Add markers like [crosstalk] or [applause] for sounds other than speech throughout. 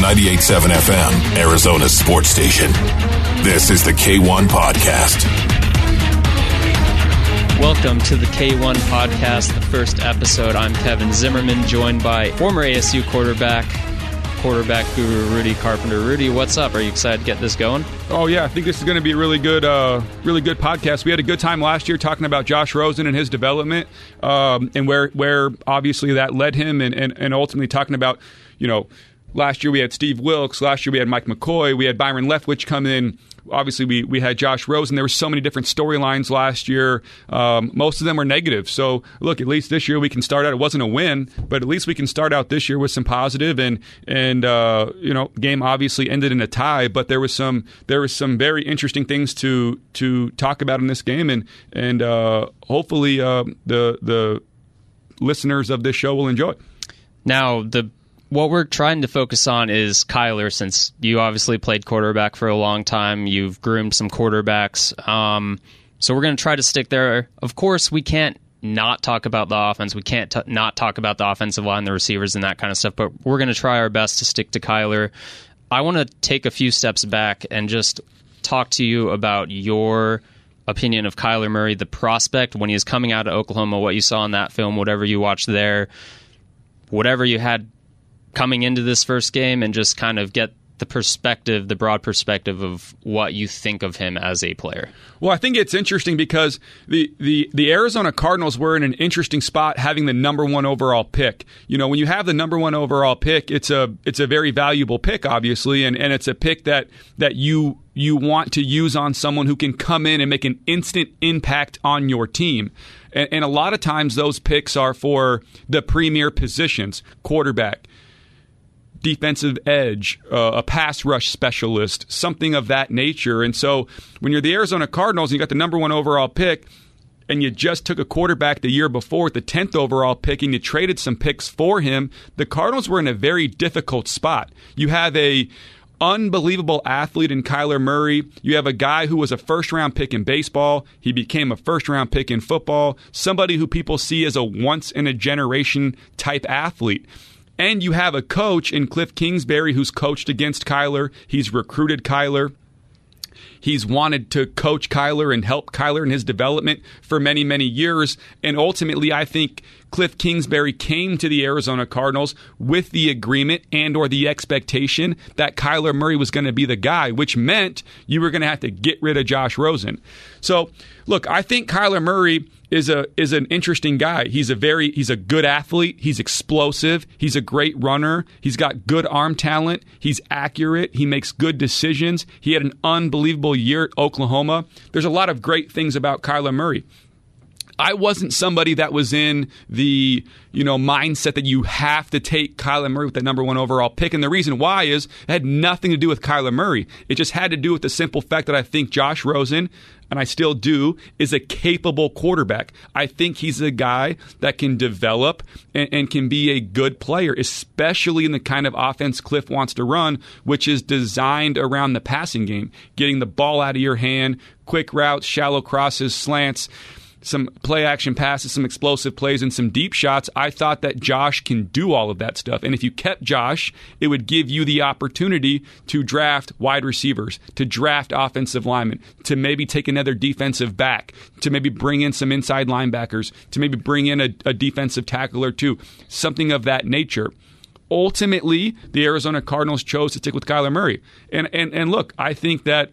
from 98.7 FM, Arizona's sports station. This is the K1 Podcast. Welcome to the K1 Podcast, the first episode. I'm Kevin Zimmerman, joined by former ASU quarterback, quarterback guru Rudy Carpenter. Rudy, what's up? Are you excited to get this going? Oh yeah, I think this is going to be a really good, uh, really good podcast. We had a good time last year talking about Josh Rosen and his development, um, and where where obviously that led him, and, and and ultimately talking about you know last year we had Steve Wilks, last year we had Mike McCoy, we had Byron Leftwich come in obviously we, we had Josh Rosen. There were so many different storylines last year. Um, most of them were negative. So look, at least this year we can start out. It wasn't a win, but at least we can start out this year with some positive. And and uh, you know, game obviously ended in a tie, but there was some there was some very interesting things to to talk about in this game, and and uh, hopefully uh, the the listeners of this show will enjoy. Now the what we're trying to focus on is Kyler, since you obviously played quarterback for a long time. You've groomed some quarterbacks. Um, so we're going to try to stick there. Of course, we can't not talk about the offense. We can't t- not talk about the offensive line, the receivers, and that kind of stuff. But we're going to try our best to stick to Kyler. I want to take a few steps back and just talk to you about your opinion of Kyler Murray, the prospect when he coming out of Oklahoma, what you saw in that film, whatever you watched there, whatever you had coming into this first game and just kind of get the perspective, the broad perspective of what you think of him as a player? Well, I think it's interesting because the, the, the Arizona Cardinals were in an interesting spot having the number one overall pick. You know, when you have the number one overall pick, it's a it's a very valuable pick, obviously, and, and it's a pick that that you you want to use on someone who can come in and make an instant impact on your team. And, and a lot of times those picks are for the premier positions, quarterback defensive edge, uh, a pass rush specialist, something of that nature. And so when you're the Arizona Cardinals and you got the number one overall pick, and you just took a quarterback the year before with the 10th overall pick and you traded some picks for him, the Cardinals were in a very difficult spot. You have a unbelievable athlete in Kyler Murray. You have a guy who was a first round pick in baseball. He became a first round pick in football. Somebody who people see as a once in a generation type athlete. And you have a coach in Cliff Kingsbury who's coached against Kyler. He's recruited Kyler. He's wanted to coach Kyler and help Kyler in his development for many, many years. And ultimately, I think Cliff Kingsbury came to the Arizona Cardinals with the agreement and or the expectation that Kyler Murray was going to be the guy, which meant you were going to have to get rid of Josh Rosen. So, look, I think Kyler Murray is a is an interesting guy. He's a very he's a good athlete. He's explosive. He's a great runner. He's got good arm talent. He's accurate. He makes good decisions. He had an unbelievable year at Oklahoma. There's a lot of great things about Kyler Murray. I wasn't somebody that was in the you know mindset that you have to take Kyler Murray with the number one overall pick, and the reason why is it had nothing to do with Kyler Murray. It just had to do with the simple fact that I think Josh Rosen, and I still do, is a capable quarterback. I think he's a guy that can develop and, and can be a good player, especially in the kind of offense Cliff wants to run, which is designed around the passing game, getting the ball out of your hand, quick routes, shallow crosses, slants some play action passes, some explosive plays, and some deep shots. I thought that Josh can do all of that stuff. And if you kept Josh, it would give you the opportunity to draft wide receivers, to draft offensive linemen, to maybe take another defensive back, to maybe bring in some inside linebackers, to maybe bring in a, a defensive tackle or two, something of that nature ultimately the Arizona Cardinals chose to stick with Kyler Murray. And and and look, I think that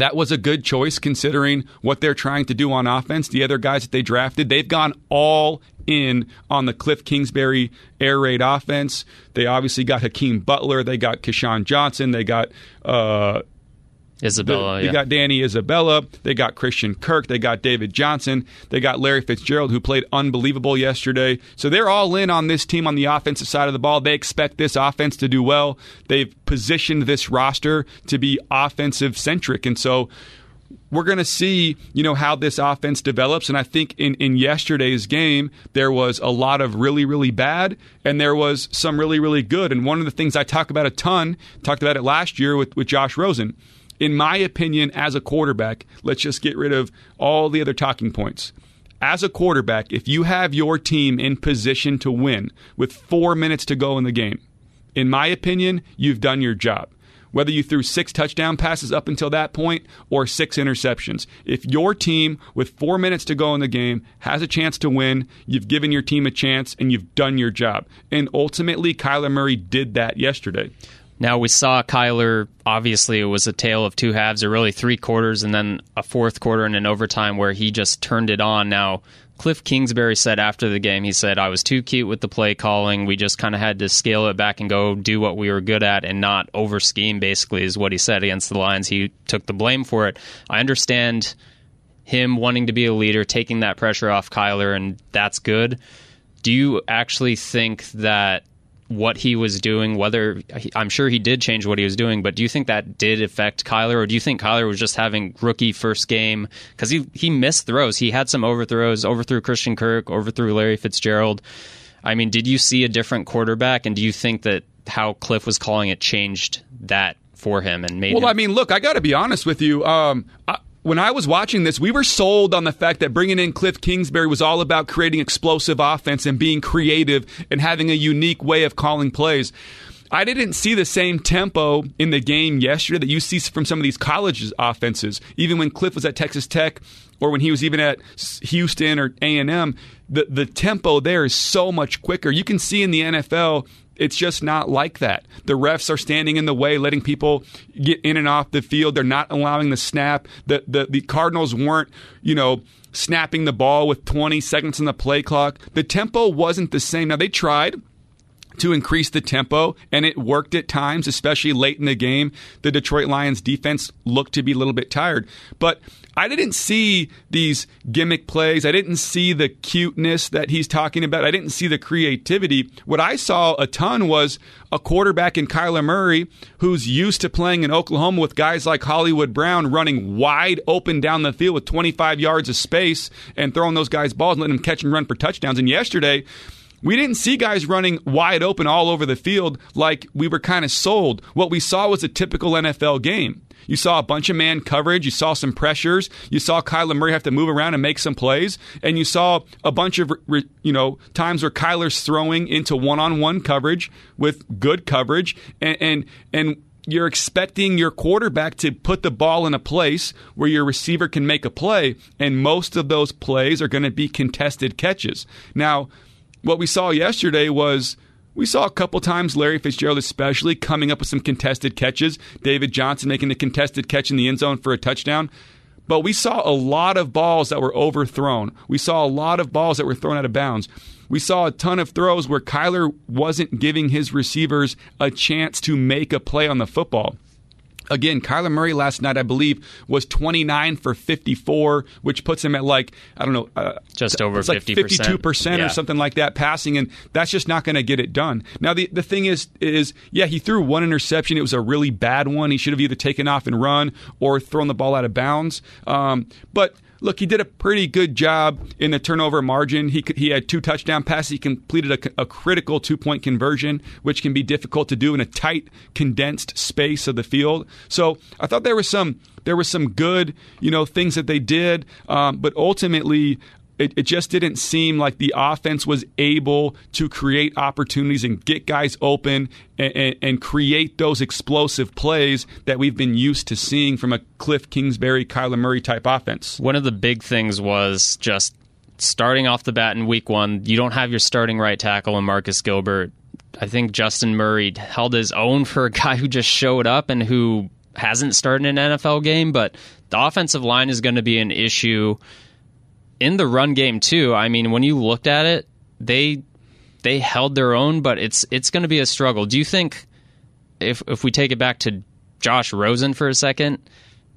that was a good choice considering what they're trying to do on offense. The other guys that they drafted, they've gone all in on the Cliff Kingsbury air raid offense. They obviously got Hakeem Butler, they got KeeSean Johnson, they got uh, Isabella. They, yeah. got Danny Isabella. They got Christian Kirk. They got David Johnson. They got Larry Fitzgerald, who played unbelievable yesterday. So they're all in on this team on the offensive side of the ball. They expect this offense to do well. They've positioned this roster to be offensive centric. And so we're going to see, you know, how this offense develops. And I think in, in yesterday's game, there was a lot of really, really bad, and there was some really, really good. And one of the things I talk about a ton, talked about it last year with, with Josh Rosen in my opinion, as a quarterback, let's just get rid of all the other talking points. As a quarterback, if you have your team in position to win with four minutes to go in the game, in my opinion, you've done your job whether you threw six touchdown passes up until that point or six interceptions. If your team, with four minutes to go in the game, has a chance to win, you've given your team a chance and you've done your job. And ultimately, Kyler Murray did that yesterday. Now we saw Kyler. Obviously, it was a tale of two halves, or really three quarters, and then a fourth quarter and an overtime where he just turned it on. Now Cliff Kingsbury said after the game, he said, I was too cute with the play calling. We just kind of had to scale it back and go do what we were good at and not over scheme, basically, is what he said against the Lions. He took the blame for it. I understand him wanting to be a leader, taking that pressure off Kyler, and that's good. Do you actually think that what he was doing, whether I'm sure he did change what he was doing, but do you think that did affect Kyler, or do you think Kyler was just having rookie first game because he he missed throws, he had some overthrows, overthrew Christian Kirk, overthrew Larry Fitzgerald. I mean, did you see a different quarterback, and do you think that how Cliff was calling it changed that for him and made? Well, him- I mean, look, I got to be honest with you. Um, I, when I was watching this, we were sold on the fact that bringing in Cliff Kingsbury was all about creating explosive offense and being creative and having a unique way of calling plays. I didn't see the same tempo in the game yesterday that you see from some of these colleges offenses. Even when Cliff was at Texas Tech or when he was even at Houston or A&M, the the tempo there is so much quicker. You can see in the NFL it's just not like that. The refs are standing in the way, letting people get in and off the field. They're not allowing the snap. The the, the Cardinals weren't, you know, snapping the ball with 20 seconds on the play clock. The tempo wasn't the same. Now they tried to increase the tempo, and it worked at times, especially late in the game. The Detroit Lions defense looked to be a little bit tired. But I didn't see these gimmick plays. I didn't see the cuteness that he's talking about. I didn't see the creativity. What I saw a ton was a quarterback in Kyler Murray who's used to playing in Oklahoma with guys like Hollywood Brown running wide open down the field with 25 yards of space and throwing those guys balls and letting them catch and run for touchdowns. And yesterday, we didn't see guys running wide open all over the field like we were kind of sold. What we saw was a typical NFL game. You saw a bunch of man coverage. You saw some pressures. You saw Kyler Murray have to move around and make some plays. And you saw a bunch of, you know, times where Kyler's throwing into one-on-one coverage with good coverage. And, and, and you're expecting your quarterback to put the ball in a place where your receiver can make a play. And most of those plays are going to be contested catches. Now, what we saw yesterday was we saw a couple times Larry Fitzgerald, especially, coming up with some contested catches. David Johnson making the contested catch in the end zone for a touchdown. But we saw a lot of balls that were overthrown. We saw a lot of balls that were thrown out of bounds. We saw a ton of throws where Kyler wasn't giving his receivers a chance to make a play on the football. Again, Kyler Murray last night, I believe, was 29 for 54, which puts him at like, I don't know, uh, just over it's like 50%, 52% yeah. or something like that passing, and that's just not going to get it done. Now, the, the thing is, is, yeah, he threw one interception. It was a really bad one. He should have either taken off and run or thrown the ball out of bounds. Um, but look, he did a pretty good job in the turnover margin. He he had two touchdown passes. He completed a, a critical two point conversion, which can be difficult to do in a tight, condensed space of the field. So I thought there was some there was some good you know things that they did, um, but ultimately it, it, just didn't seem like the offense was able to create opportunities and get guys open and, and, and, create those explosive plays that we've been used to seeing from a Cliff Kingsbury, Kyler Murray type offense. One of the big things was just starting off the bat in week one, you don't have your starting right tackle in Marcus Gilbert. I think Justin Murray held his own for a guy who just showed up and who hasn't started an NFL game, but the offensive line is going to be an issue in the run game too. I mean, when you looked at it, they they held their own, but it's it's going to be a struggle. Do you think if if we take it back to Josh Rosen for a second,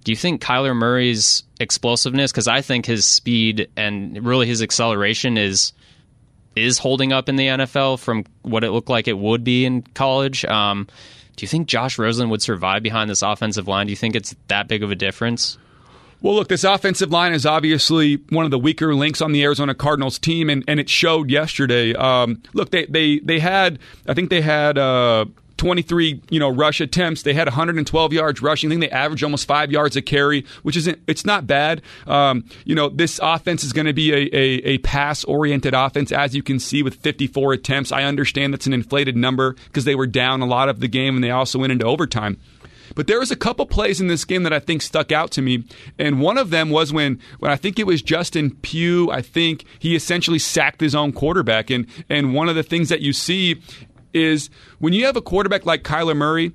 do you think Kyler Murray's explosiveness because I think his speed and really his acceleration is is holding up in the NFL from what it looked like it would be in college. Um, do you think Josh Rosen would survive behind this offensive line? Do you think it's that big of a difference? Well, look, this offensive line is obviously one of the weaker links on the Arizona Cardinals team, and, and it showed yesterday. Um, look, they, they, they had, I think they had uh, 23, you know, rush attempts. They had 112 yards rushing. I think they averaged almost five yards a carry, which isn't. It's not bad. Um, you know, this offense is going to be a, a, a pass oriented offense, as you can see with 54 attempts. I understand that's an inflated number because they were down a lot of the game and they also went into overtime. But there was a couple plays in this game that I think stuck out to me, and one of them was when when I think it was Justin Pugh. I think he essentially sacked his own quarterback, and and one of the things that you see is when you have a quarterback like Kyler Murray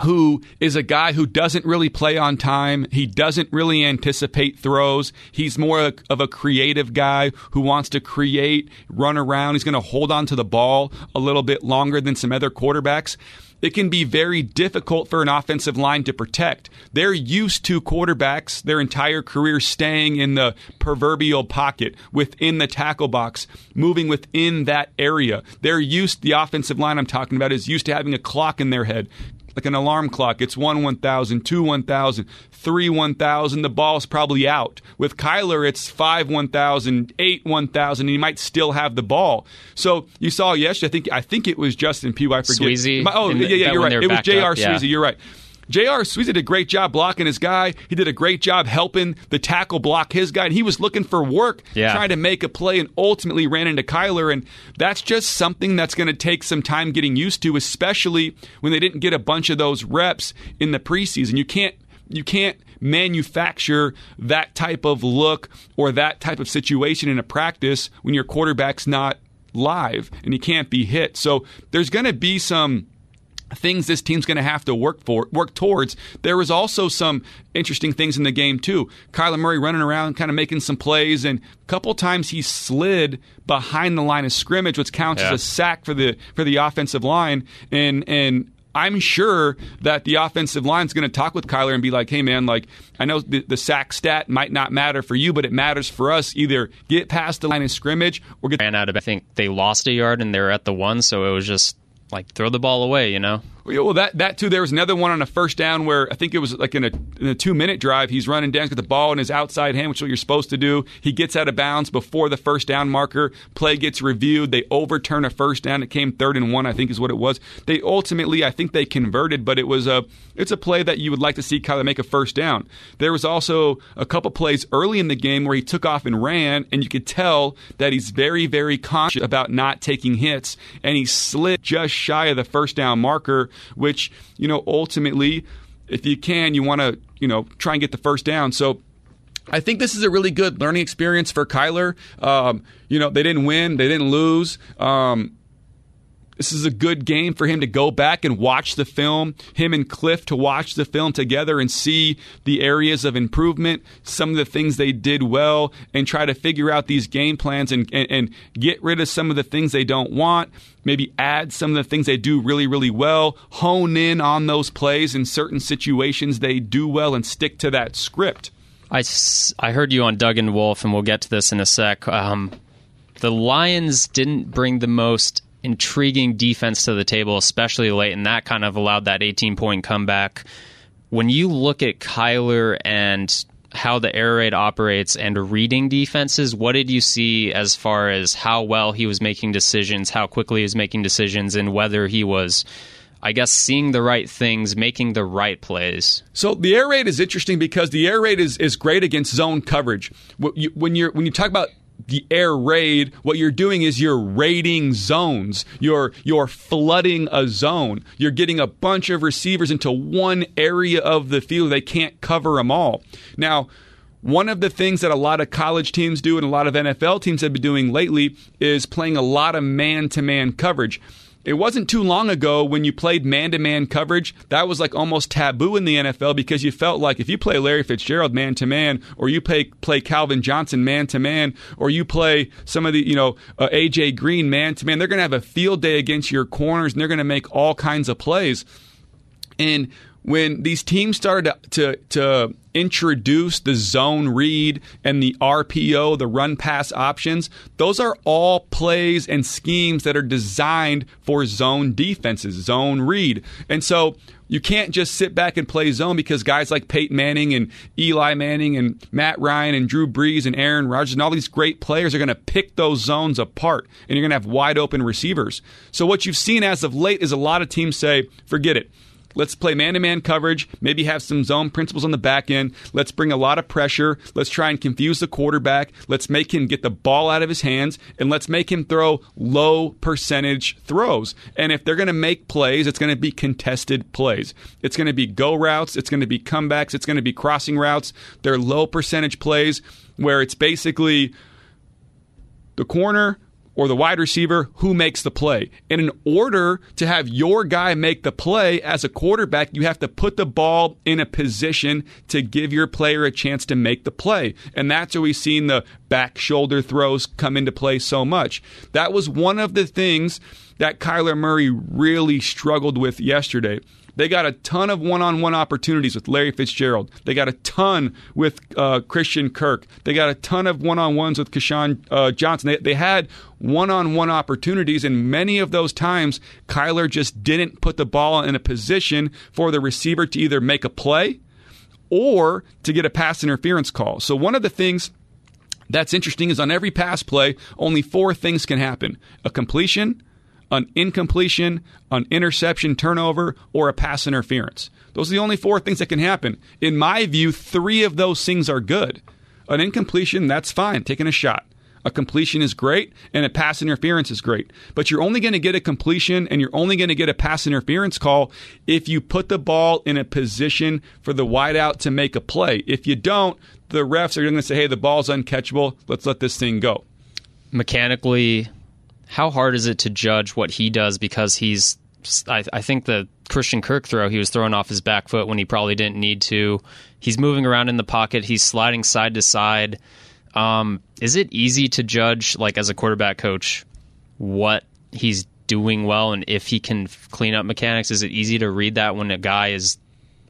who is a guy who doesn't really play on time. He doesn't really anticipate throws. He's more of a creative guy who wants to create, run around. He's going to hold on to the ball a little bit longer than some other quarterbacks it can be very difficult for an offensive line to protect. They're used to quarterbacks their entire career staying in the proverbial pocket within the tackle box, moving within that area. They're used, the offensive line I'm talking about is used to having a clock in their head, like an alarm clock. It's one 1,000, two 1,000, three 1,000. The ball's probably out. With Kyler, it's five 1,000, eight 1,000, and he might still have the ball. So you saw yesterday, I think I think it was Justin Pugh. I forget. Sweezy. Oh, yeah, yeah, you're right. It was J.R. Sweezy. You're right. J.R. Sweezy did a great job blocking his guy. He did a great job helping the tackle block his guy. And he was looking for work, yeah. trying to make a play, and ultimately ran into Kyler. And that's just something that's going to take some time getting used to, especially when they didn't get a bunch of those reps in the preseason. You can't you can't manufacture that type of look or that type of situation in a practice when your quarterback's not live and he can't be hit. So there's going to be some things this team's going to have to work for work towards. There was also some interesting things in the game too. Kyler Murray running around, kind of making some plays, and a couple times he slid behind the line of scrimmage, which counts yeah. as a sack for the for the offensive line. And and I'm sure that the offensive line is going to talk with Kyler and be like, "Hey, man, like I know the, the, sack stat might not matter for you, but it matters for us. Either get past the line of scrimmage or get." Ran out of. I think they lost a yard and they were at the one, so it was just like throw the ball away, you know. Well, that that too. There was another one on a first down where I think it was like in a, in a two minute drive. He's running down, with the ball in his outside hand, which is what you're supposed to do. He gets out of bounds before the first down marker. Play gets reviewed. They overturn a first down. It came third and one, I think, is what it was. They ultimately, I think, they converted, but it was a it's a play that you would like to see Kyler make a first down. There was also a couple plays early in the game where he took off and ran, and you could tell that he's very, very conscious about not taking hits, and he slid just shy of the first down marker, which you know, ultimately, if you can, you want to, you know, try and get the first down. So I think this is a really good learning experience for Kyler. Um, you know, they didn't win, they didn't lose. Um, this is a good game for him to go back and watch the film, him and Cliff to watch the film together and see the areas of improvement, some of the things they did well, and try to figure out these game plans and, and, and get rid of some of the things they don't want. Maybe add some of the things they do really, really well, hone in on those plays in certain situations they do well, and stick to that script. I, I heard you on Doug and Wolf, and we'll get to this in a sec. Um, the Lions didn't bring the most intriguing defense to the table, especially late, and that kind of allowed that 18 point comeback. When you look at Kyler and how the air raid operates and reading defenses, what did you see as far as how well he was making decisions, how quickly he was making decisions, and whether he was I guess seeing the right things, making the right plays. So the air raid is interesting because the air raid is, is great against zone coverage. When you when you talk about the air raid, what you're doing is you're raiding zones. You're you're flooding a zone. You're getting a bunch of receivers into one area of the field. They can't cover them all. Now, one of the things that a lot of college teams do and a lot of NFL teams have been doing lately is playing a lot of man-to-man coverage. It wasn't too long ago when you played man to man coverage, that was like almost taboo in the NFL because you felt like if you play Larry Fitzgerald man to man, or you play, play Calvin Johnson man to man, or you play some of the, you know, uh, AJ Green man to man, they're going to have a field day against your corners and they're going to make all kinds of plays. And when these teams started to, to, to introduce the zone read and the RPO, the run pass options, those are all plays and schemes that are designed for zone defenses, zone read. And so you can't just sit back and play zone because guys like Peyton Manning and Eli Manning and Matt Ryan and Drew Brees and Aaron Rodgers and all these great players are going to pick those zones apart and you're going to have wide open receivers. So what you've seen as of late is a lot of teams say, forget it. Let's play man to man coverage, maybe have some zone principles on the back end. Let's bring a lot of pressure. Let's try and confuse the quarterback. Let's make him get the ball out of his hands and let's make him throw low percentage throws. And if they're going to make plays, it's going to be contested plays. It's going to be go routes, it's going to be comebacks, it's going to be crossing routes. They're low percentage plays where it's basically the corner or the wide receiver who makes the play. And in order to have your guy make the play as a quarterback, you have to put the ball in a position to give your player a chance to make the play. And that's where we've seen the back shoulder throws come into play so much. That was one of the things that Kyler Murray really struggled with yesterday. They got a ton of one on one opportunities with Larry Fitzgerald. They got a ton with uh, Christian Kirk. They got a ton of one on ones with KeeSean uh, Johnson. They, they had one on one opportunities, and many of those times, Kyler just didn't put the ball in a position for the receiver to either make a play or to get a pass interference call. So, one of the things that's interesting is on every pass play, only four things can happen a completion, an incompletion, an interception, turnover, or a pass interference. Those are the only four things that can happen. In my view, three of those things are good. An incompletion, that's fine, taking a shot. A completion is great, and a pass interference is great. But you're only going to get a completion and you're only going to get a pass interference call if you put the ball in a position for the wideout to make a play. If you don't, the refs are going to say, hey, the ball's uncatchable. Let's let this thing go. Mechanically, how hard is it to judge what he does because he's I, I, think the Christian Kirk throw he was throwing off his back foot when he probably didn't need to. He's moving around in the pocket. He's sliding side to side. Um, is it easy to judge, like as a quarterback coach, what he's doing well and if he can clean up mechanics? Is it easy to read that when a guy is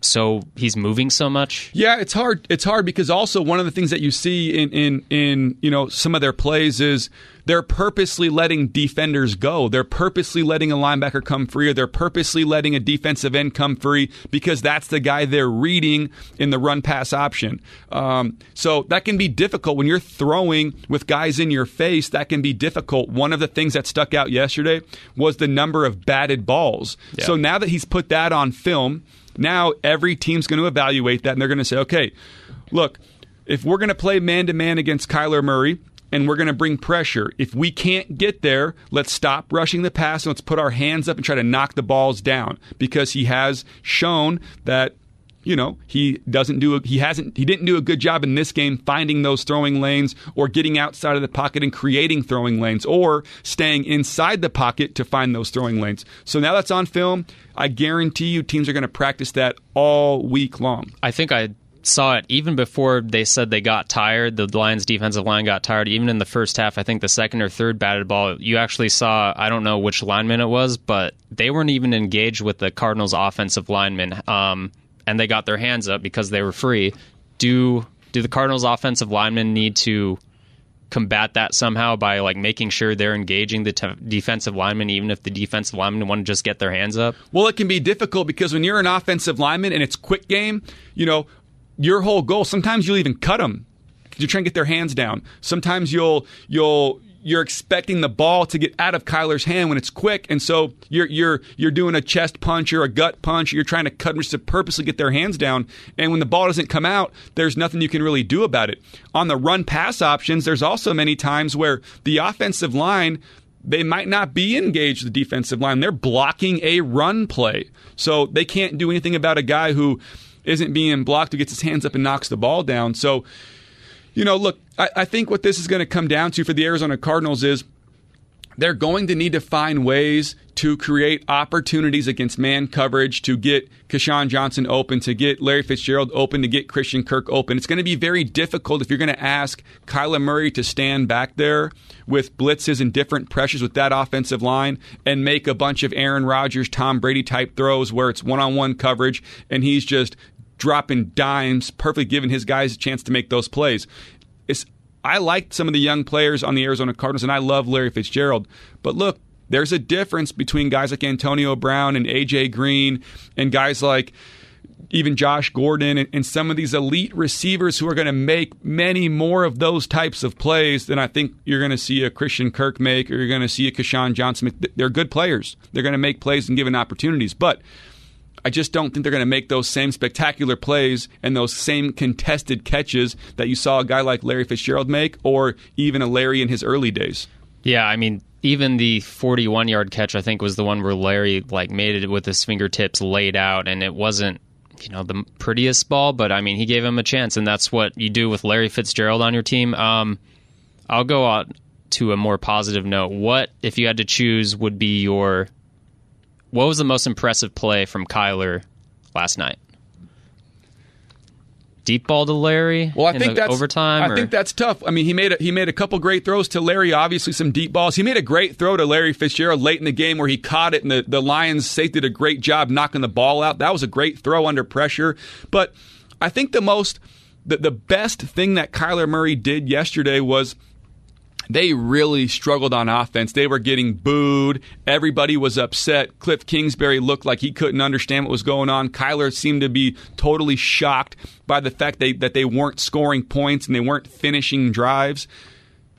so he's moving so much? Yeah, it's hard. It's hard because also one of the things that you see in in in you know some of their plays is they're purposely letting defenders go. They're purposely letting a linebacker come free, or they're purposely letting a defensive end come free because that's the guy they're reading in the run pass option. Um, so that can be difficult when you're throwing with guys in your face. That can be difficult. One of the things that stuck out yesterday was the number of batted balls. Yeah. So now that he's put that on film, now every team's going to evaluate that and they're going to say, okay, look, if we're going to play man to man against Kyler Murray, and we're going to bring pressure. If we can't get there, let's stop rushing the pass and let's put our hands up and try to knock the balls down because he has shown that you know he doesn't do a, he hasn't he didn't do a good job in this game finding those throwing lanes or getting outside of the pocket and creating throwing lanes or staying inside the pocket to find those throwing lanes. So now that's on film. I guarantee you teams are going to practice that all week long. I think I saw it even before they said they got tired. The Lions' defensive line got tired. Even in the first half, I think the second or third batted ball, you actually saw. I don't know which lineman it was, but they weren't even engaged with the Cardinals' offensive lineman, um, and they got their hands up because they were free. Do do the Cardinals' offensive linemen need to combat that somehow by like making sure they're engaging the t- defensive lineman, even if the defensive lineman want to just get their hands up? Well, it can be difficult because when you're an offensive lineman and it's quick game, you know, your whole goal. Sometimes you'll even cut them you're trying to get their hands down. Sometimes you'll you'll you're expecting the ball to get out of Kyler's hand when it's quick, and so you're you're you're doing a chest punch or a gut punch. You're trying to cut them to purposely get their hands down, and when the ball doesn't come out, there's nothing you can really do about it. On the run pass options, there's also many times where the offensive line they might not be engaged the defensive line. They're blocking a run play, so they can't do anything about a guy who isn't being blocked, who gets his hands up and knocks the ball down. So, you know, look, I, I think what this is going to come down to for the Arizona Cardinals is they're going to need to find ways to create opportunities against man coverage to get KeeSean Johnson open, to get Larry Fitzgerald open, to get Christian Kirk open. It's going to be very difficult if you're going to ask Kyler Murray to stand back there with blitzes and different pressures with that offensive line and make a bunch of Aaron Rodgers, Tom Brady type throws where it's one on one coverage and he's just dropping dimes, perfectly giving his guys a chance to make those plays. It's I liked some of the young players on the Arizona Cardinals, and I love Larry Fitzgerald. But look, there's a difference between guys like Antonio Brown and AJ Green and guys like even Josh Gordon and, and some of these elite receivers who are going to make many more of those types of plays than I think you're going to see a Christian Kirk make or you're going to see a KeeSean Johnson make. They're good players. They're going to make plays and given opportunities. But I just don't think they're going to make those same spectacular plays and those same contested catches that you saw a guy like Larry Fitzgerald make or even a Larry in his early days. Yeah, I mean, even the 41 yard catch, I think, was the one where Larry like made it with his fingertips laid out, and it wasn't you know the prettiest ball, but I mean he gave him a chance, and that's what you do with Larry Fitzgerald on your team. Um, I'll go out to a more positive note. What if you had to choose would be your what was the most impressive play from Kyler last night? Deep ball to Larry. Well, I think that's overtime. I or? think that's tough. I mean, he made a, he made a couple great throws to Larry. Obviously, some deep balls. He made a great throw to Larry Fitzgerald late in the game where he caught it, and the, the Lions safety did a great job knocking the ball out. That was a great throw under pressure. But I think the most the, the best thing that Kyler Murray did yesterday was they really struggled on offense. They were getting booed. Everybody was upset. Cliff Kingsbury looked like he couldn't understand what was going on. Kyler seemed to be totally shocked by the fact they, that they weren't scoring points and they weren't finishing drives.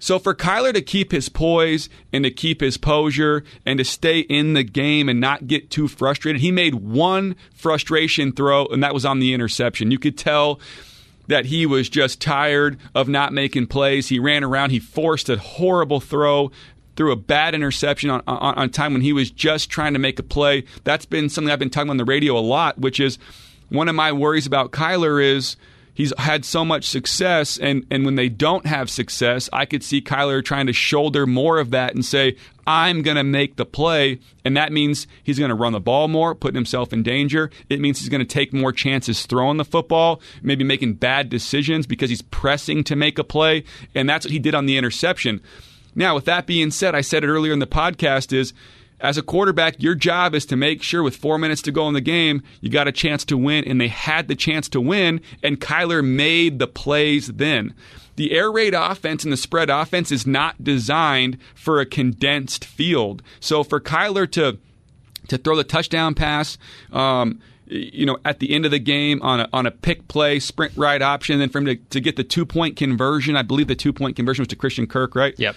So for Kyler to keep his poise and to keep his posure and to stay in the game and not get too frustrated, he made one frustration throw, and that was on the interception. You could tell that he was just tired of not making plays. He ran around. He forced a horrible throw threw a bad interception on, on, on, time when he was just trying to make a play. That's been something I've been talking on the radio a lot, which is one of my worries about Kyler is – he's had so much success and and when they don't have success i could see kyler trying to shoulder more of that and say i'm going to make the play and that means he's going to run the ball more putting himself in danger. It means he's going to take more chances throwing the football maybe making bad decisions because he's pressing to make a play and that's what he did on the interception. Now with that being said i said it earlier in the podcast is as a quarterback, your job is to make sure with four minutes to go in the game, you got a chance to win, and they had the chance to win, and Kyler made the plays then. The air raid offense and the spread offense is not designed for a condensed field. So for Kyler to to throw the touchdown pass, um, you know, at the end of the game on a, on a pick play, sprint right option, then for him to, to get the two point conversion. I believe the two point conversion was to Christian Kirk, right? Yep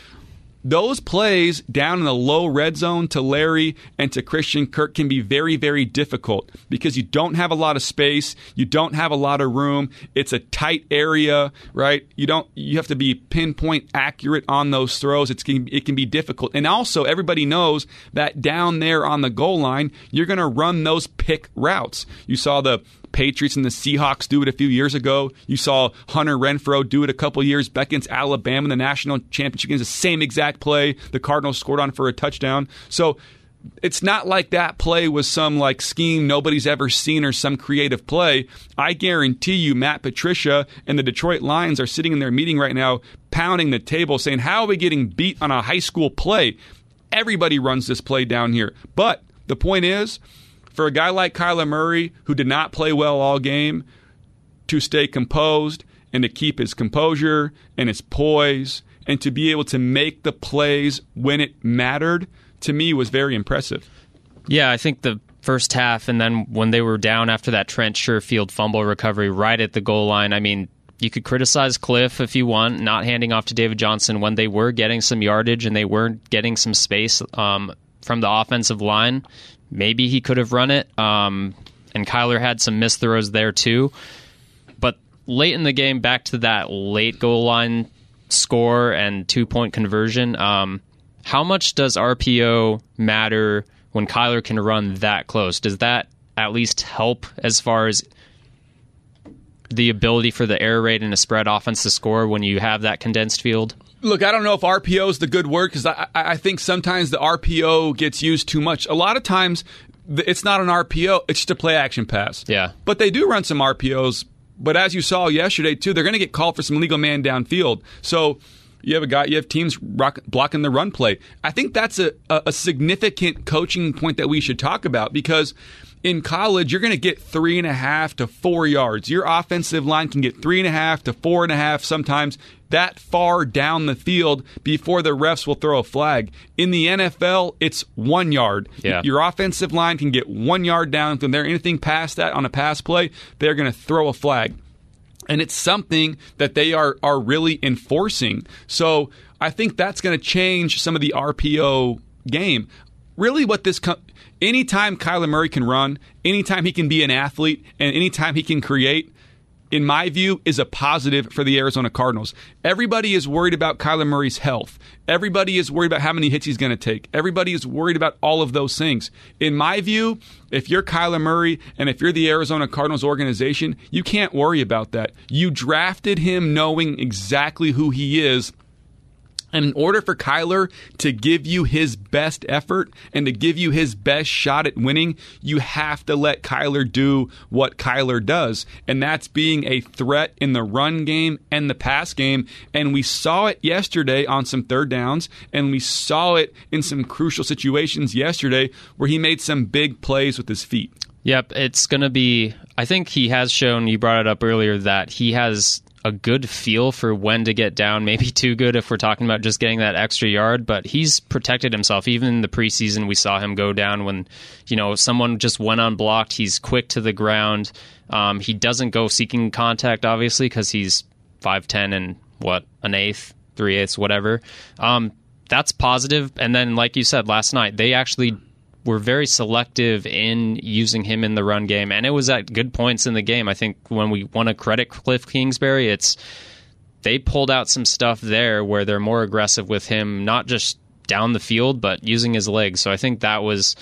those plays down in the low red zone to Larry and to Christian Kirk can be very, very difficult because you don't have a lot of space, you don't have a lot of room. It's a tight area, right? You don't. You have to be pinpoint accurate on those throws. It's it can be difficult, and also everybody knows that down there on the goal line, you're going to run those pick routes. You saw the Patriots and the Seahawks do it a few years ago. You saw Hunter Renfrow do it a couple years back against Alabama in the national championship games. The same exact play the Cardinals scored on for a touchdown. So it's not like that play was some like scheme nobody's ever seen or some creative play. I guarantee you, Matt Patricia and the Detroit Lions are sitting in their meeting right now, pounding the table, saying, How are we getting beat on a high school play? Everybody runs this play down here. But the point is, for a guy like Kyler Murray, who did not play well all game, to stay composed and to keep his composure and his poise and to be able to make the plays when it mattered, to me was very impressive. Yeah, I think the first half and then when they were down after that Trent Sherfield fumble recovery right at the goal line, I mean, you could criticize Cliff if you want, not handing off to David Johnson when they were getting some yardage and they weren't getting some space um, from the offensive line. Maybe he could have run it. Um, and Kyler had some missed throws there too. But late in the game, back to that late goal line score and two point conversion. Um, how much does RPO matter when Kyler can run that close? Does that at least help as far as the ability for the air raid and a spread offense to score when you have that condensed field? Look, I don't know if RPO is the good word because I, I think sometimes the RPO gets used too much. A lot of times it's not an RPO, it's just a play action pass. Yeah. But they do run some RPOs. But as you saw yesterday, too, they're going to get called for some legal man downfield. So you have a guy, you have teams rock, blocking the run play. I think that's a, a, a significant coaching point that we should talk about because in college, you're going to get three and a half to four yards. Your offensive line can get three and a half to four and a half sometimes that far down the field before the refs will throw a flag. In the NFL, it's one yard. Yeah. Your offensive line can get one yard down. If they're anything past that on a pass play, they're going to throw a flag. And it's something that they are, are really enforcing. So I think that's going to change some of the RPO game. Really, what this co- anytime Kyler Murray can run, anytime he can be an athlete, and anytime he can create, in my view, is a positive for the Arizona Cardinals. Everybody is worried about Kyler Murray's health. Everybody is worried about how many hits he's going to take. Everybody is worried about all of those things. In my view, if you're Kyler Murray and if you're the Arizona Cardinals organization, you can't worry about that. You drafted him knowing exactly who he is and in order for Kyler to give you his best effort and to give you his best shot at winning, you have to let Kyler do what Kyler does. And that's being a threat in the run game and the pass game. And we saw it yesterday on some third downs, and we saw it in some crucial situations yesterday where he made some big plays with his feet. Yep, it's going to be. I think he has shown, you brought it up earlier, that he has a good feel for when to get down, maybe [laughs] too good if we're talking about just getting that extra yard, but he's protected himself. Even in the preseason, we saw him go down when, you know, someone just went unblocked. He's quick to the ground. Um, he doesn't go seeking contact, obviously, because he's 5'10 and what, an eighth, three eighths, whatever. Um, that's positive. And then, like you said last night, they actually were very selective in using him in the run game, and it was at good points in the game. I think when we want to credit Cliff Kingsbury, it's they pulled out some stuff there where they're more aggressive with him, not just down the field, but using his legs. So I think that was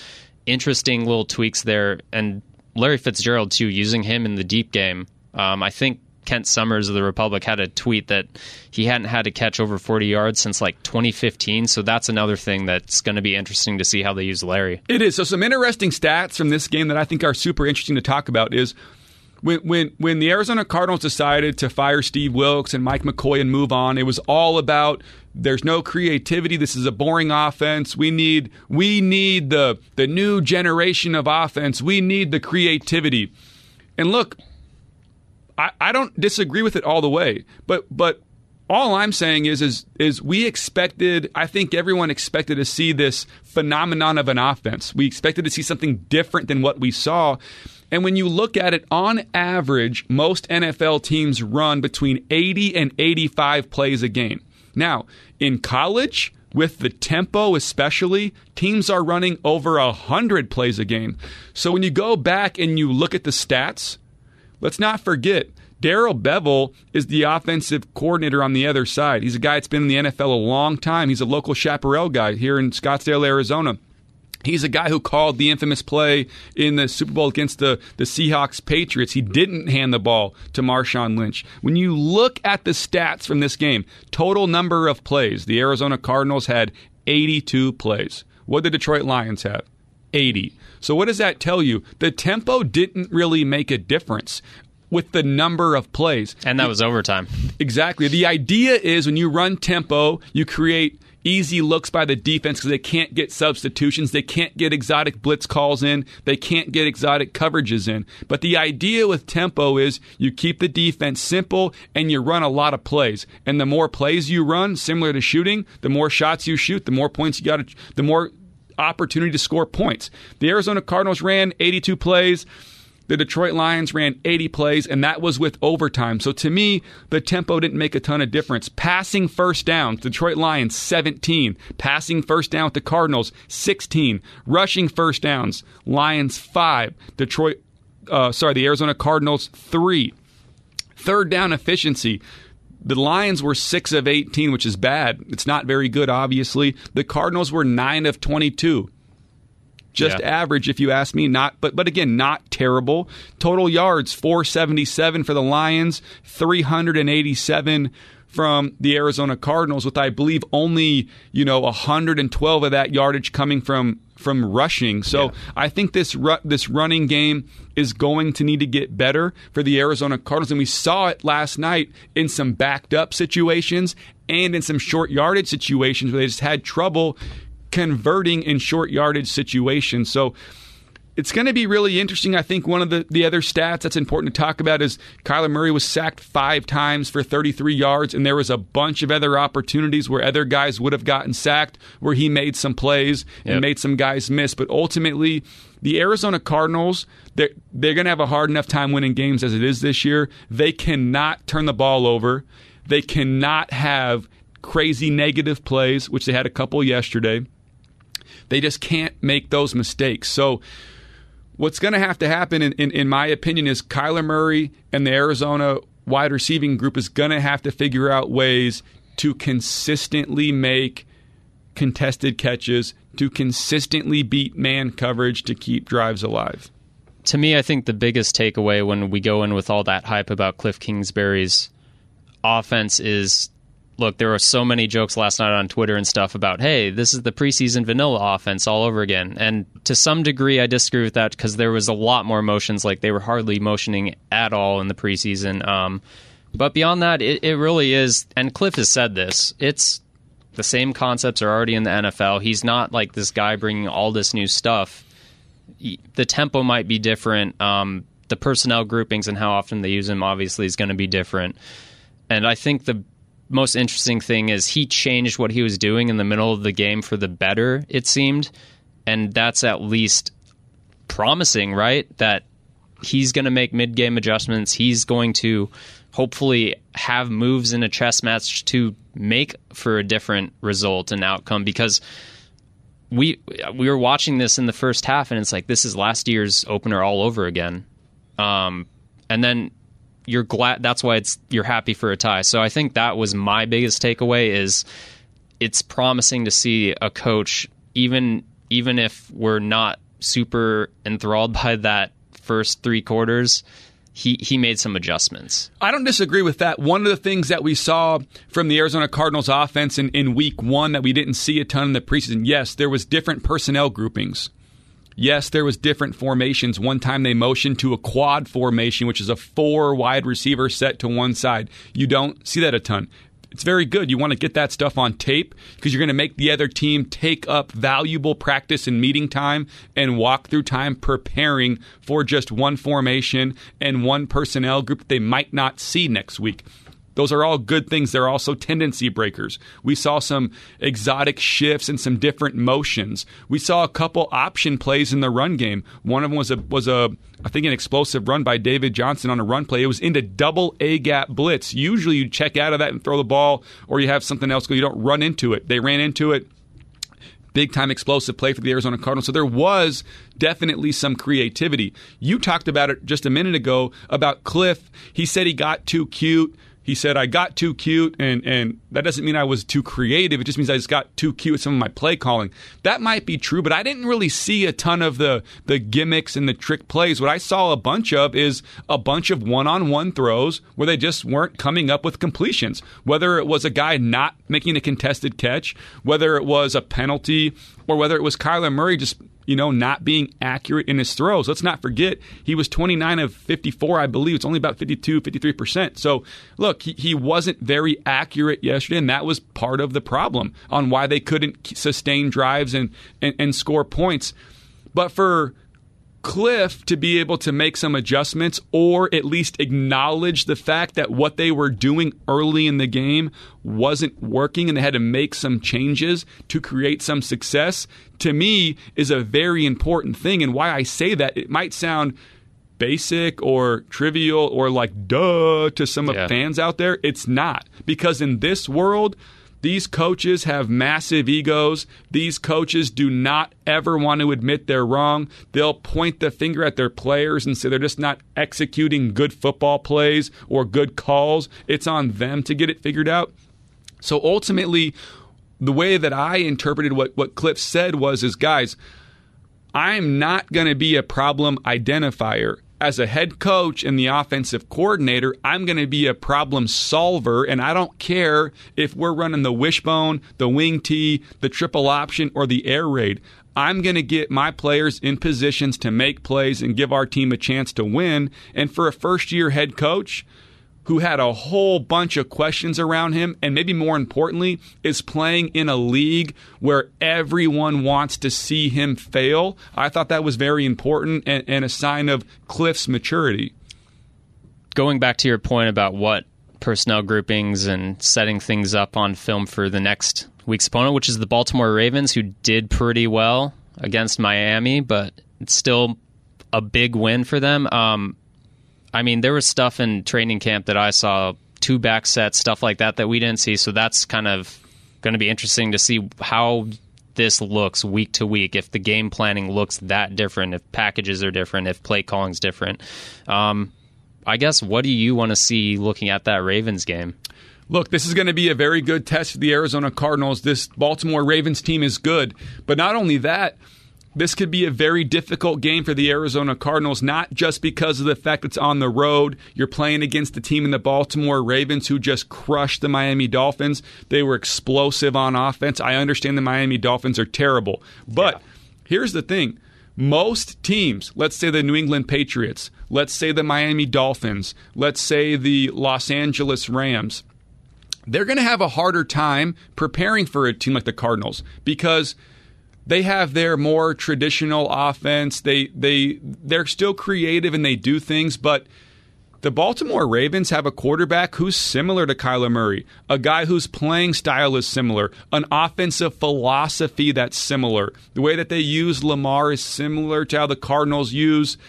interesting little tweaks there, and Larry Fitzgerald too, using him in the deep game. Um, I think Kent Somers of the Republic had a tweet that he hadn't had to catch over 40 yards since like 2015. So that's another thing that's going to be interesting to see how they use Larry. It is. So some interesting stats from this game that I think are super interesting to talk about is when when when the Arizona Cardinals decided to fire Steve Wilks and Mike McCoy and move on, it was all about there's no creativity. This is a boring offense. We need we need the the new generation of offense. We need the creativity. And look, I, I don't disagree with it all the way, but but all I'm saying is is is we expected I think everyone expected to see this phenomenon of an offense. We expected to see something different than what we saw. And when you look at it on average, most NFL teams run between 80 and 85 plays a game. Now, in college, with the tempo especially, teams are running over 100 plays a game. So when you go back and you look at the stats, Let's not forget, Darrell Bevell is the offensive coordinator on the other side. He's a guy that's been in the NFL a long time. He's a local Chaparral guy here in Scottsdale, Arizona. He's a guy who called the infamous play in the Super Bowl against the, the Seahawks Patriots. He didn't hand the ball to Marshawn Lynch. When you look at the stats from this game, total number of plays, the Arizona Cardinals had 82 plays. What did the Detroit Lions have? 80. So, what does that tell you? The tempo didn't really make a difference with the number of plays. And that was overtime. Exactly. The idea is when you run tempo, you create easy looks by the defense because they can't get substitutions. They can't get exotic blitz calls in. They can't get exotic coverages in. But the idea with tempo is you keep the defense simple and you run a lot of plays. And the more plays you run, similar to shooting, the more shots you shoot, the more points you got the more opportunity to score points. The Arizona Cardinals ran 82 plays. The Detroit Lions ran 80 plays, and that was with overtime. So to me, the tempo didn't make a ton of difference. Passing first downs, Detroit Lions 17. Passing first down with the Cardinals 16. Rushing first downs, Lions 5. Detroit, uh, sorry, the Arizona Cardinals 3. Third down efficiency, the Lions were 6 of 18, which is bad. It's not very good, obviously. The Cardinals were 9 of 22. Just yeah. average, if you ask me. Not, but but again, not terrible. Total yards 477 for the Lions, 387 from the Arizona Cardinals, with I believe only you know 112 of that yardage coming from from rushing. So yeah. I think this ru- this running game is going to need to get better for the Arizona Cardinals, and we saw it last night in some backed up situations and in some short yardage situations where they just had trouble converting in short yardage situations. So it's going to be really interesting. I think one of the, the other stats that's important to talk about is Kyler Murray was sacked five times for 33 yards, and there was a bunch of other opportunities where other guys would have gotten sacked, where he made some plays yep. and made some guys miss. But ultimately, the Arizona Cardinals, they're, they're going to have a hard enough time winning games as it is this year. They cannot turn the ball over. They cannot have crazy negative plays, which they had a couple yesterday. They just can't make those mistakes. So, what's going to have to happen, in, in, in, my opinion, is Kyler Murray and the Arizona wide receiving group is going to have to figure out ways to consistently make contested catches, to consistently beat man coverage to keep drives alive. To me, I think the biggest takeaway when we go in with all that hype about Cliff Kingsbury's offense is look, there were so many jokes last night on Twitter and stuff about, hey, this is the preseason vanilla offense all over again. And to some degree, I disagree with that because there was a lot more motions. Like they were hardly motioning at all in the preseason. Um, but beyond that, it, it really is. And Cliff has said this. It's the same concepts are already in the NFL. He's not like this guy bringing all this new stuff. The tempo might be different. Um, the personnel groupings and how often they use him obviously is going to be different. And I think the most interesting thing is he changed what he was doing in the middle of the game for the better, it seemed. And that's at least promising, right? That he's going to make mid game adjustments. He's going to hopefully have moves in a chess match to make for a different result and outcome because we we were watching this in the first half and it's like this is last year's opener all over again. Um, and then you're glad that's why it's you're happy for a tie. So I think that was my biggest takeaway is it's promising to see a coach even even if we're not super enthralled [laughs] by that first three quarters he he made some adjustments. I don't disagree with that. One of the things that we saw from the Arizona Cardinals offense in, in week one that we didn't see a ton in the preseason, yes, there was different personnel groupings. Yes, there was different formations. One time they motioned to a quad formation, which is a four wide receiver set to one side. You don't see that a ton. It's very good. You want to get that stuff on tape because you're going to make the other team take up valuable practice and meeting time and walk through time preparing for just one formation and one personnel group that they might not see next week. Those are all good things. They're also tendency breakers. We saw some exotic shifts and some different motions. We saw a couple option plays in the run game. One of them was a was a I think an explosive run by David Johnson on a run play. It was into double A gap blitz. Usually you check out of that and throw the ball, or you have something else go. You don't run into it. They ran into it big time explosive play for the Arizona Cardinals. So there was definitely some creativity. You talked about it just a minute ago about Cliff. He said he got too cute he said I got too cute, and and that doesn't mean I was too creative. It just means I just got too cute with some of my play calling. That might be true, but I didn't really see a ton of the the gimmicks and the trick plays. What I saw a bunch of is a bunch of one on one throws where they just weren't coming up with completions. Whether it was a guy not making a contested catch, whether it was a penalty, or whether it was Kyler Murray just you know, not being accurate in his throws. Let's not forget he was 29 of 54, I believe. It's only about 52, 53%. So, look, he, he wasn't very accurate yesterday, and that was part of the problem on why they couldn't sustain drives and, and, and score points. But for Cliff to be able to make some adjustments or at least acknowledge the fact that what they were doing early in the game wasn't working and they had to make some changes to create some success, to me is a very important thing. And why I say that, it might sound basic or trivial or like duh to some yeah. fans out there. It's not. Because in this world, these coaches have massive egos. These coaches do not ever want to admit they're wrong. They'll point the finger at their players and say they're just not executing good football plays or good calls. It's on them to get it figured out. So ultimately, the way that I interpreted what, what Cliff said was is guys, I'm not going to be a problem identifier. As a head coach and the offensive coordinator, I'm going to be a problem solver, and I don't care if we're running the wishbone, the wing tee, the triple option, or the air raid. I'm going to get my players in positions to make plays and give our team a chance to win. And for a first year head coach, who had a whole bunch of questions around him, and maybe more importantly, is playing in a league where everyone wants to see him fail. I thought that was very important and, and a sign of Cliff's maturity. Going back to your point about what personnel groupings and setting things up on film for the next week's opponent, which is the Baltimore Ravens, who did pretty well against Miami, but it's still a big win for them. Um, I mean, there was stuff in training camp that I saw, two back sets, stuff like that, that we didn't see. So that's kind of going to be interesting to see how this looks week to week. If the game planning looks that different, if packages are different, if play calling's different. Um, I guess what do you want to see looking at that Ravens game? Look, this is going to be a very good test for the Arizona Cardinals. This Baltimore Ravens team is good. But not only that, this could be a very difficult game for the Arizona Cardinals, not just because of the fact it's on the road. You're playing against the team in the Baltimore Ravens who just crushed the Miami Dolphins. They were explosive on offense. I understand the Miami Dolphins are terrible. But yeah. here's the thing most teams, let's say the New England Patriots, let's say the Miami Dolphins, let's say the Los Angeles Rams, they're going to have a harder time preparing for a team like the Cardinals because – they have their more traditional offense. They they they're still creative and they do things, but the Baltimore Ravens have a quarterback who's similar to Kyler Murray, a guy whose playing style is similar, an offensive philosophy that's similar. The way that they use Lamar is similar to how the Cardinals use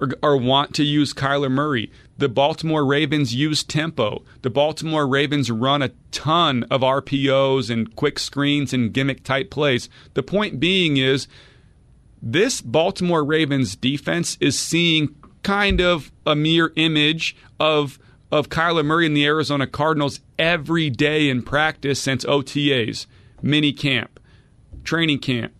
or, or want to use Kyler Murray. The Baltimore Ravens use tempo. The Baltimore Ravens run a ton of RPOs and quick screens and gimmick type plays. The point being is this Baltimore Ravens defense is seeing kind of a mere image of of Kyler Murray and the Arizona Cardinals every day in practice since OTAs, mini camp, training camp,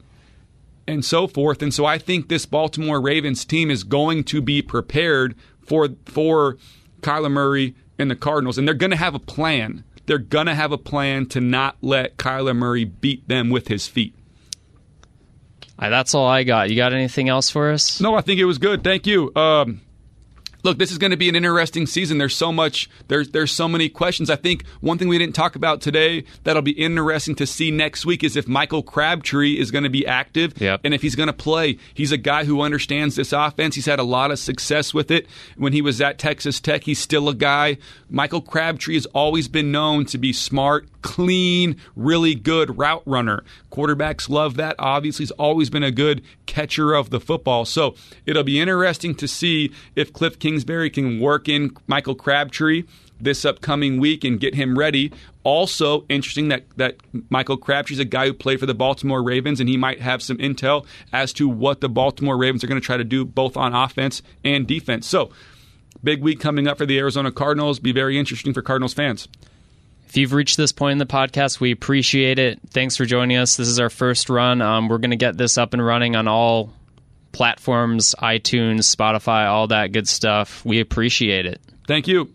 and so forth. And so I think this Baltimore Ravens team is going to be prepared for for Kyler Murray and the Cardinals, and they're going to have a plan. They're going to have a plan to not let Kyler Murray beat them with his feet. that's all I got. You got anything else for us? No, I think it was good. Thank you. Um, look, this is going to be an interesting season. There's so much. There's there's so many questions. I think one thing we didn't talk about today that'll be interesting to see next week is if Michael Crabtree is going to be active yep. and if he's going to play. He's a guy who understands this offense. He's had a lot of success with it. When he was at Texas Tech, he's still a guy. Michael Crabtree has always been known to be smart, clean, really good route runner. Quarterbacks love that. Obviously, he's always been a good catcher of the football. So it'll be interesting to see if Cliff Kingsbury can work in Michael Crabtree this upcoming week and get him ready. Also, interesting that, that Michael Crabtree's a guy who played for the Baltimore Ravens, and he might have some intel as to what the Baltimore Ravens are going to try to do both on offense and defense. So, big week coming up for the Arizona Cardinals. Be very interesting for Cardinals fans. If you've reached this point in the podcast, we appreciate it. Thanks for joining us. This is our first run. Um, we're going to get this up and running on all platforms iTunes, Spotify, all that good stuff. We appreciate it. Thank you.